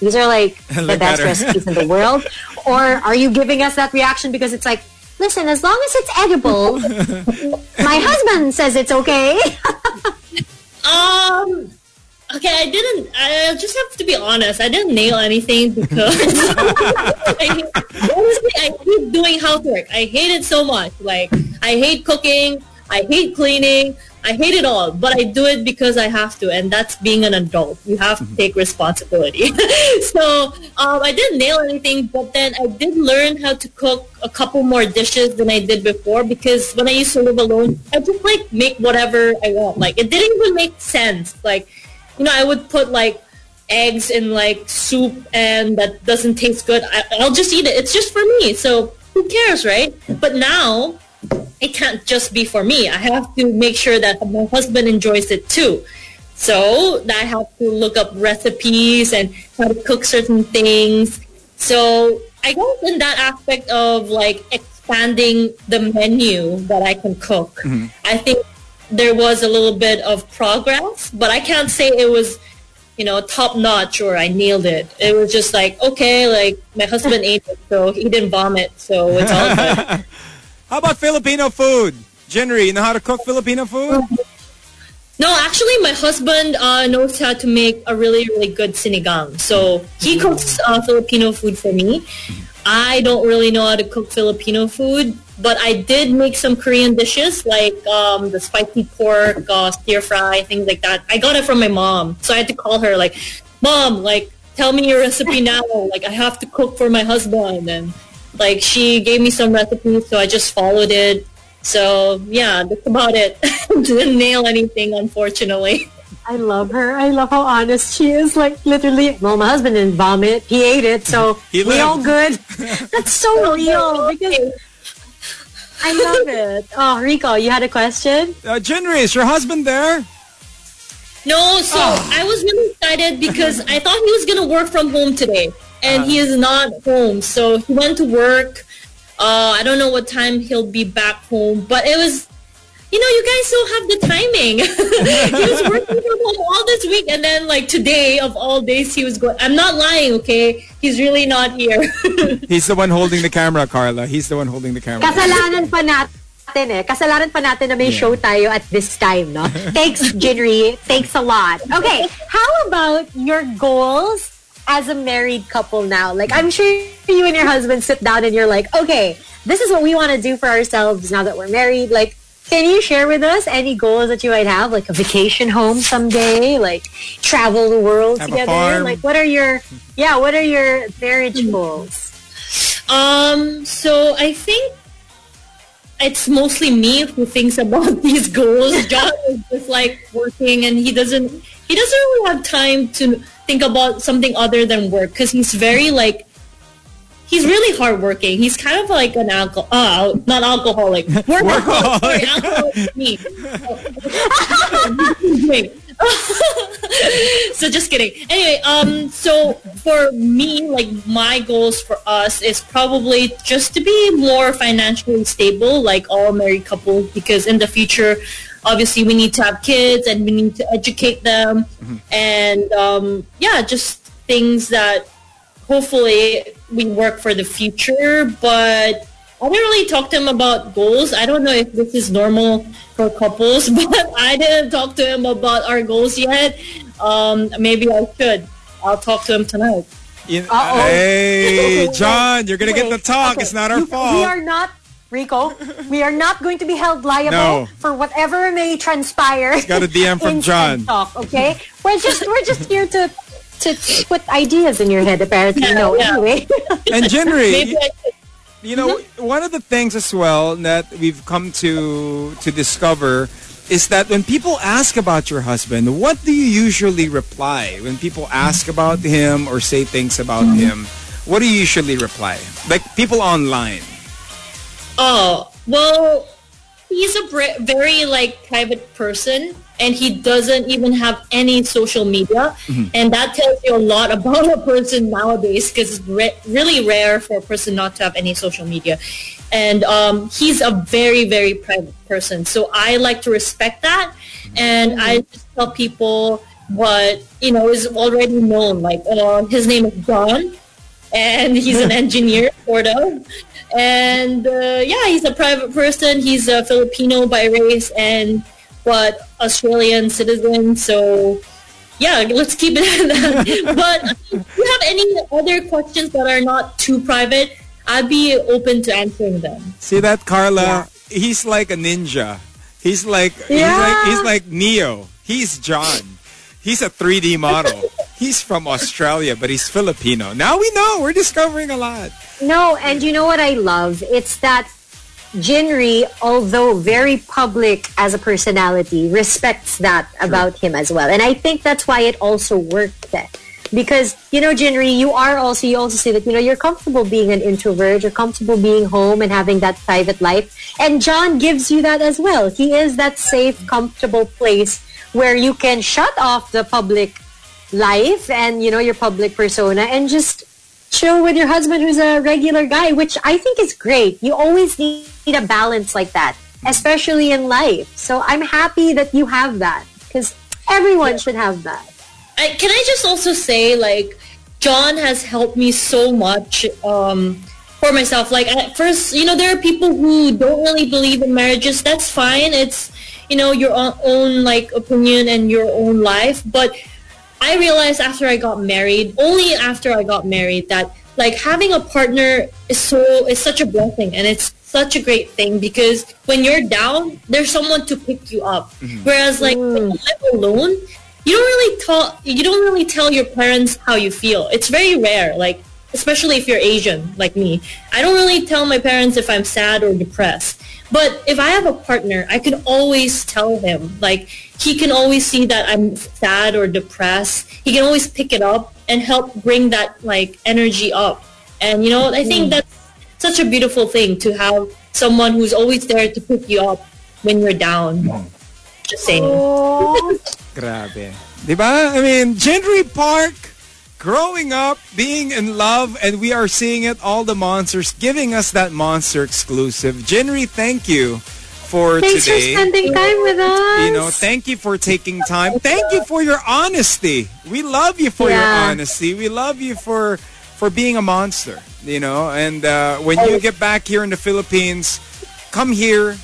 these are like the best at recipes in the world? Or are you giving us that reaction because it's like, listen, as long as it's edible, my husband says it's okay. Um. Okay, I didn't. I just have to be honest. I didn't nail anything because I, honestly, I hate doing housework. I hate it so much. Like I hate cooking. I hate cleaning. I hate it all. But I do it because I have to, and that's being an adult. You have to take responsibility. so um, I didn't nail anything, but then I did learn how to cook a couple more dishes than I did before because when I used to live alone, I just like make whatever I want. Like it didn't even make sense. Like you know, I would put like eggs in like soup and that doesn't taste good. I, I'll just eat it. It's just for me. So who cares, right? But now it can't just be for me. I have to make sure that my husband enjoys it too. So I have to look up recipes and how to cook certain things. So I guess in that aspect of like expanding the menu that I can cook, mm-hmm. I think there was a little bit of progress, but I can't say it was, you know, top notch or I nailed it. It was just like, okay, like my husband ate it, so he didn't vomit, so it's all good. How about Filipino food? Jinri, you know how to cook Filipino food? No, actually, my husband uh, knows how to make a really, really good sinigang. So he cooks uh, Filipino food for me. I don't really know how to cook Filipino food, but I did make some Korean dishes like um, the spicy pork, uh, stir fry, things like that. I got it from my mom, so I had to call her like, "Mom, like, tell me your recipe now. Like, I have to cook for my husband." And like, she gave me some recipes, so I just followed it. So yeah, that's about it. Didn't nail anything, unfortunately. I love her. I love how honest she is. Like literally, well, my husband didn't vomit. He ate it, so He we all good. That's so real because I love it. Oh, Rico, you had a question? Uh, Jinri, is your husband there? No, so I was really excited because I thought he was gonna work from home today, and he is not home. So he went to work. Uh, I don't know what time he'll be back home, but it was, you know, you guys still have the timing. he was working from home all this week, and then like today of all days, he was going. I'm not lying, okay? He's really not here. He's the one holding the camera, Carla. He's the one holding the camera. Kasalanan pa natin eh. Kasalanan pa natin na may Yeah. show tayo at this time, no? Thanks, Jinri. Thanks a lot. Okay, how about your goals as a married couple now? Like, I'm sure you and your husband sit down and you're like, okay, this is what we want to do for ourselves now that we're married. Like, can you share with us any goals that you might have? Like a vacation home someday? Like travel the world Have a together? farm. Like, what are your, yeah, what are your marriage goals? Um, so I think it's mostly me who thinks about these goals. John is just like working and he doesn't he doesn't really have time to think about something other than work because he's very like he's really hardworking. He's kind of like an alcohol, uh, not alcoholic. Workaholic. Sorry, alcoholic me. so just kidding. Anyway, um, so for me, like my goals for us is probably just to be more financially stable, like all married couples, because in the future, obviously we need to have kids and we need to educate them, and um, yeah, just things that hopefully we work for the future, but I didn't really talk to him about goals. I don't know if this is normal for couples, but I didn't talk to him about our goals yet. Um, maybe I should. I'll talk to him tonight. You- Uh-oh. hey, John, you're gonna get the talk. okay. It's not our You- fault. We are not, Rico, we are not going to be held liable No. for whatever may transpire. got a DM from John. Talk, okay? We're just we're just here to to put ideas in your head, apparently. Yeah, no, yeah. anyway. and generally, Maybe I should. you know, mm-hmm. one of the things as well that we've come to to discover is that when people ask about your husband, what do you usually reply? When people ask about him or say things about mm-hmm. him, what do you usually reply? Like people online. Oh, well, he's a br- very like private person and he doesn't even have any social media. And that tells you a lot about a person nowadays because it's re- really rare for a person not to have any social media. And um, he's a very, very private person. So I like to respect that. And I just tell people what, you know, is already known. Like, uh, his name is John and he's an engineer, sort of. And uh, yeah, he's a private person. He's a Filipino by race and but Australian citizen. So yeah, let's keep it at that. but if you have any other questions that are not too private, I'd be open to answering them. See that, Carla? Yeah. He's like a ninja. He's like he's like he's like Neo. He's John. He's a 3D model. He's from Australia, but he's Filipino. Now we know. We're discovering a lot. No, and you know what I love? It's that Jinri, although very public as a personality, respects that about him as well. And I think that's why it also worked. Because, you know, Jinri, you are also, you also say that, you know, you're comfortable being an introvert, you're comfortable being home and having that private life. And John gives you that as well. He is that safe, comfortable place where you can shut off the public life and, you know, your public persona and just chill with your husband who's a regular guy, which I think is great. You always need a balance like that, especially in life. So I'm happy that you have that because everyone should have that. I, can I just also say, like, John has helped me so much um, for myself. Like, at first, you know, there are people who don't really believe in marriages. That's fine. It's, you know, your own, own like, opinion and your own life. But I realized after I got married, only after I got married, that, like, having a partner is so, is such a blessing. And it's such a great thing because when you're down, there's someone to pick you up. Mm-hmm. Whereas, like, when mm. you live alone, you don't really tell you don't really tell your parents how you feel. It's very rare. Like especially if you're Asian like me, I don't really tell my parents if I'm sad or depressed. But if I have a partner, I can always tell him. Like he can always see that I'm sad or depressed. He can always pick it up and help bring that like energy up. And you know, I think mm. that's such a beautiful thing to have someone who's always there to pick you up when you're down. Mm. Just saying. Oh, Grabe. Diba? I mean, Jinri Park, growing up, being in love, and we are seeing it, all the monsters, giving us that monster exclusive. Gendry, thank you for thanks today. for spending time with us. you know, thank you for taking time. Thank you for your honesty. We love you for your honesty. We love you for for being a monster. You know, and uh, when you get back here in the Philippines, come here,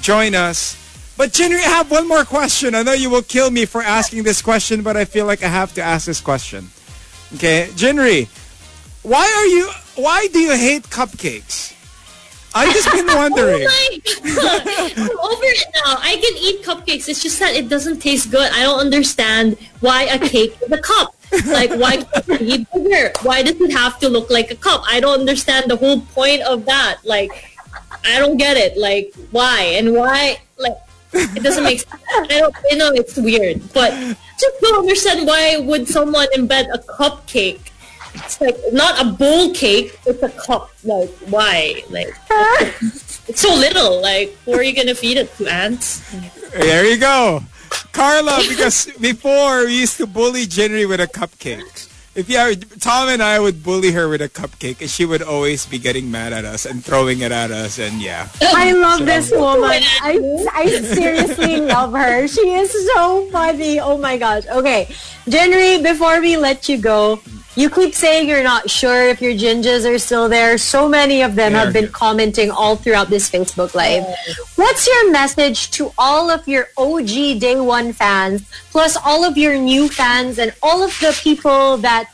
join us. But Jinri, I have one more question. I know you will kill me for asking this question, but I feel like I have to ask this question. Okay, Jinri, why are you? Why do you hate cupcakes? I've just been oh wondering. Oh I'm over it now. I can eat cupcakes. It's just that it doesn't taste good. I don't understand why a cake is a cup. Like, why can't it be bigger? Why does it have to look like a cup? I don't understand the whole point of that. Like, I don't get it. Like, why? And why? Like, it doesn't make sense. I don't, you know, it's weird. But just don't understand why would someone embed a cupcake it's like not a bowl cake, it's a cup. Like why? Like it's so little. Like who are you gonna feed it to ants? There you go. Carla, because before we used to bully Jinri with a cupcake. If you have Tom and I would bully her with a cupcake and she would always be getting mad at us and throwing it at us and yeah. I love this woman. I, I seriously love her. She is so funny. Oh my gosh. Okay. Jinri, before we let you go, you keep saying you're not sure if your jinjas are still there. So many of them They have been here. commenting all throughout this Facebook Live. What's your message to all of your OG Day One fans, plus all of your new fans and all of the people that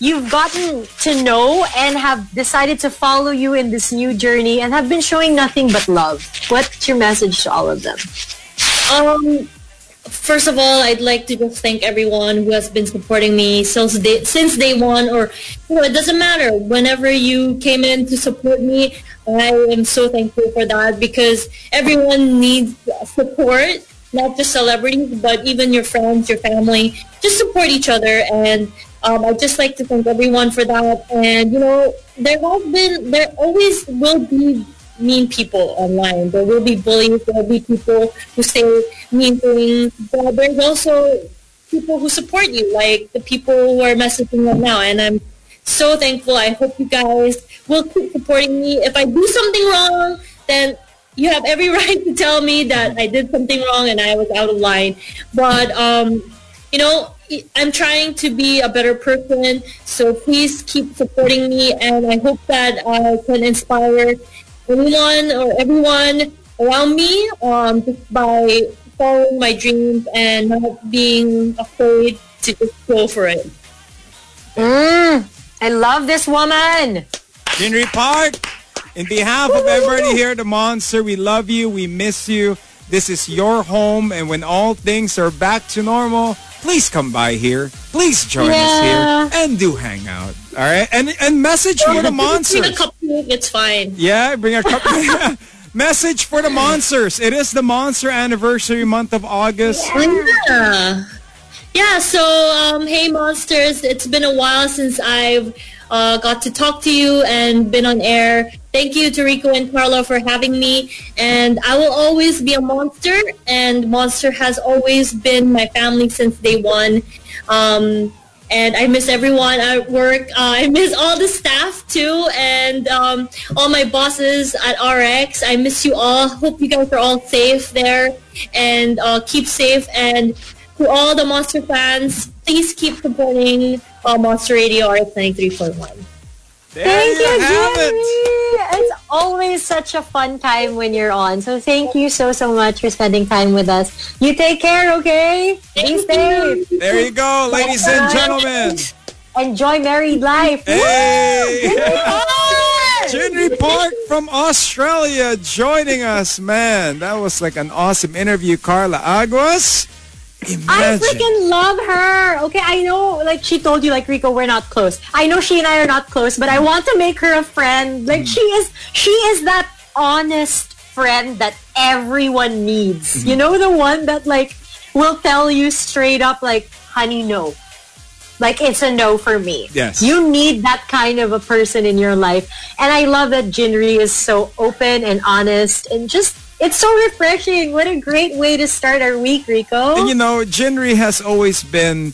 you've gotten to know and have decided to follow you in this new journey and have been showing nothing but love. What's your message to all of them? Um, first of all, I'd like to just thank everyone who has been supporting me since day, since day one, or you know, it doesn't matter. Whenever you came in to support me, I am so thankful for that because everyone needs support, not just celebrities, but even your friends, your family. Just support each other, and um, I'd just like to thank everyone for that. And you know, there have been, there always will be mean people online. There will be bullies. There will be people who say mean things. But there's also people who support you, like the people who are messaging right now. And I'm so thankful. I hope you guys will keep supporting me. If I do something wrong, then you have every right to tell me that I did something wrong and I was out of line. But um, you know, I'm trying to be a better person. So please keep supporting me, and I hope that I can inspire anyone or everyone around me um, just by following my dreams and not being afraid to just go for it. Mm, I love this woman. Jinri Park, in behalf of everybody here at The Monster, we love you. We miss you. This is your home. And when all things are back to normal, please come by here. Please join us here and do hang out. All right? And and message for the monsters. Bring a monsters. it's fine. Yeah, bring a cup. message for the monsters. It is the monster anniversary month of August. Yeah. Yeah, so um, hey monsters, it's been a while since I've uh, got to talk to you and been on air. Thank you to Rico and Carlo for having me. And I will always be a monster, and Monster has always been my family since day one. Um, and I miss everyone at work. Uh, I miss all the staff too, and um, all my bosses at RX. I miss you all. Hope you guys are all safe there, and uh, keep safe. And to all the Monster fans, please keep supporting uh, Monster Radio RX ninety three point one. There Thank you, have Jinri. it. It's always such a fun time when you're on. So thank you so, so much for spending time with us. You take care, okay? Be Thank safe. you. There you go, ladies and gentlemen. Enjoy married life. Hey! Woo! Jinri Park from Australia joining us, man. That was like an awesome interview. Carla Aguas, I freaking love her. Okay, I know, like she told you, like Rico, we're not close. I know she and I are not close, but I want to make her a friend. Like she is, she is that honest friend that everyone needs. Mm-hmm. You know, the one that like will tell you straight up, like, honey, no. Like it's a no for me. Yes. You need that kind of a person in your life. And I love that Jinri is so open and honest and just it's so refreshing. What a great way to start our week, Rico. And you know, Jinri has always been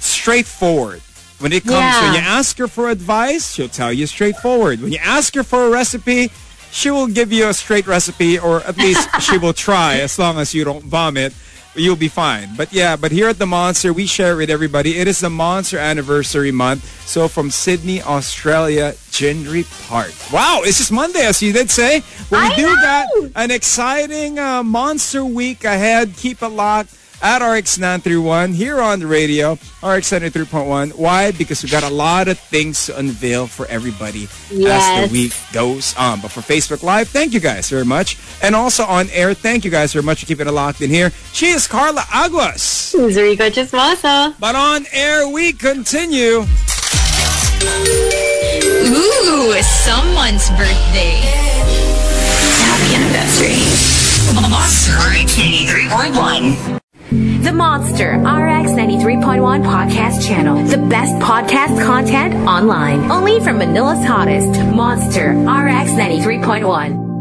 straightforward. When it comes Yeah. when you ask her for advice, she'll tell you straightforward. When you ask her for a recipe, she will give you a straight recipe or at least she will try as long as you don't vomit. You'll be fine. But yeah, but here at the Monster, we share it with everybody. It is the Monster anniversary month. So from Sydney, Australia, Jinri Park. Wow, it's just Monday, as you did say. Well, we I do know. got an exciting uh, Monster week ahead. Keep it locked at RX931 here on the radio, RX93.1. Why? Because we got a lot of things to unveil for everybody as the week goes on. But for Facebook Live, thank you guys very much. And also on air, thank you guys very much for keeping it locked in here. She is Carla Aguas. Who's Rico Chismoso? But on air, we continue. Ooh, someone's birthday. Happy anniversary. Monster RX 83.1. The Monster RX 93.1 podcast channel. The best podcast content online. Only from Manila's hottest. Monster RX 93.1.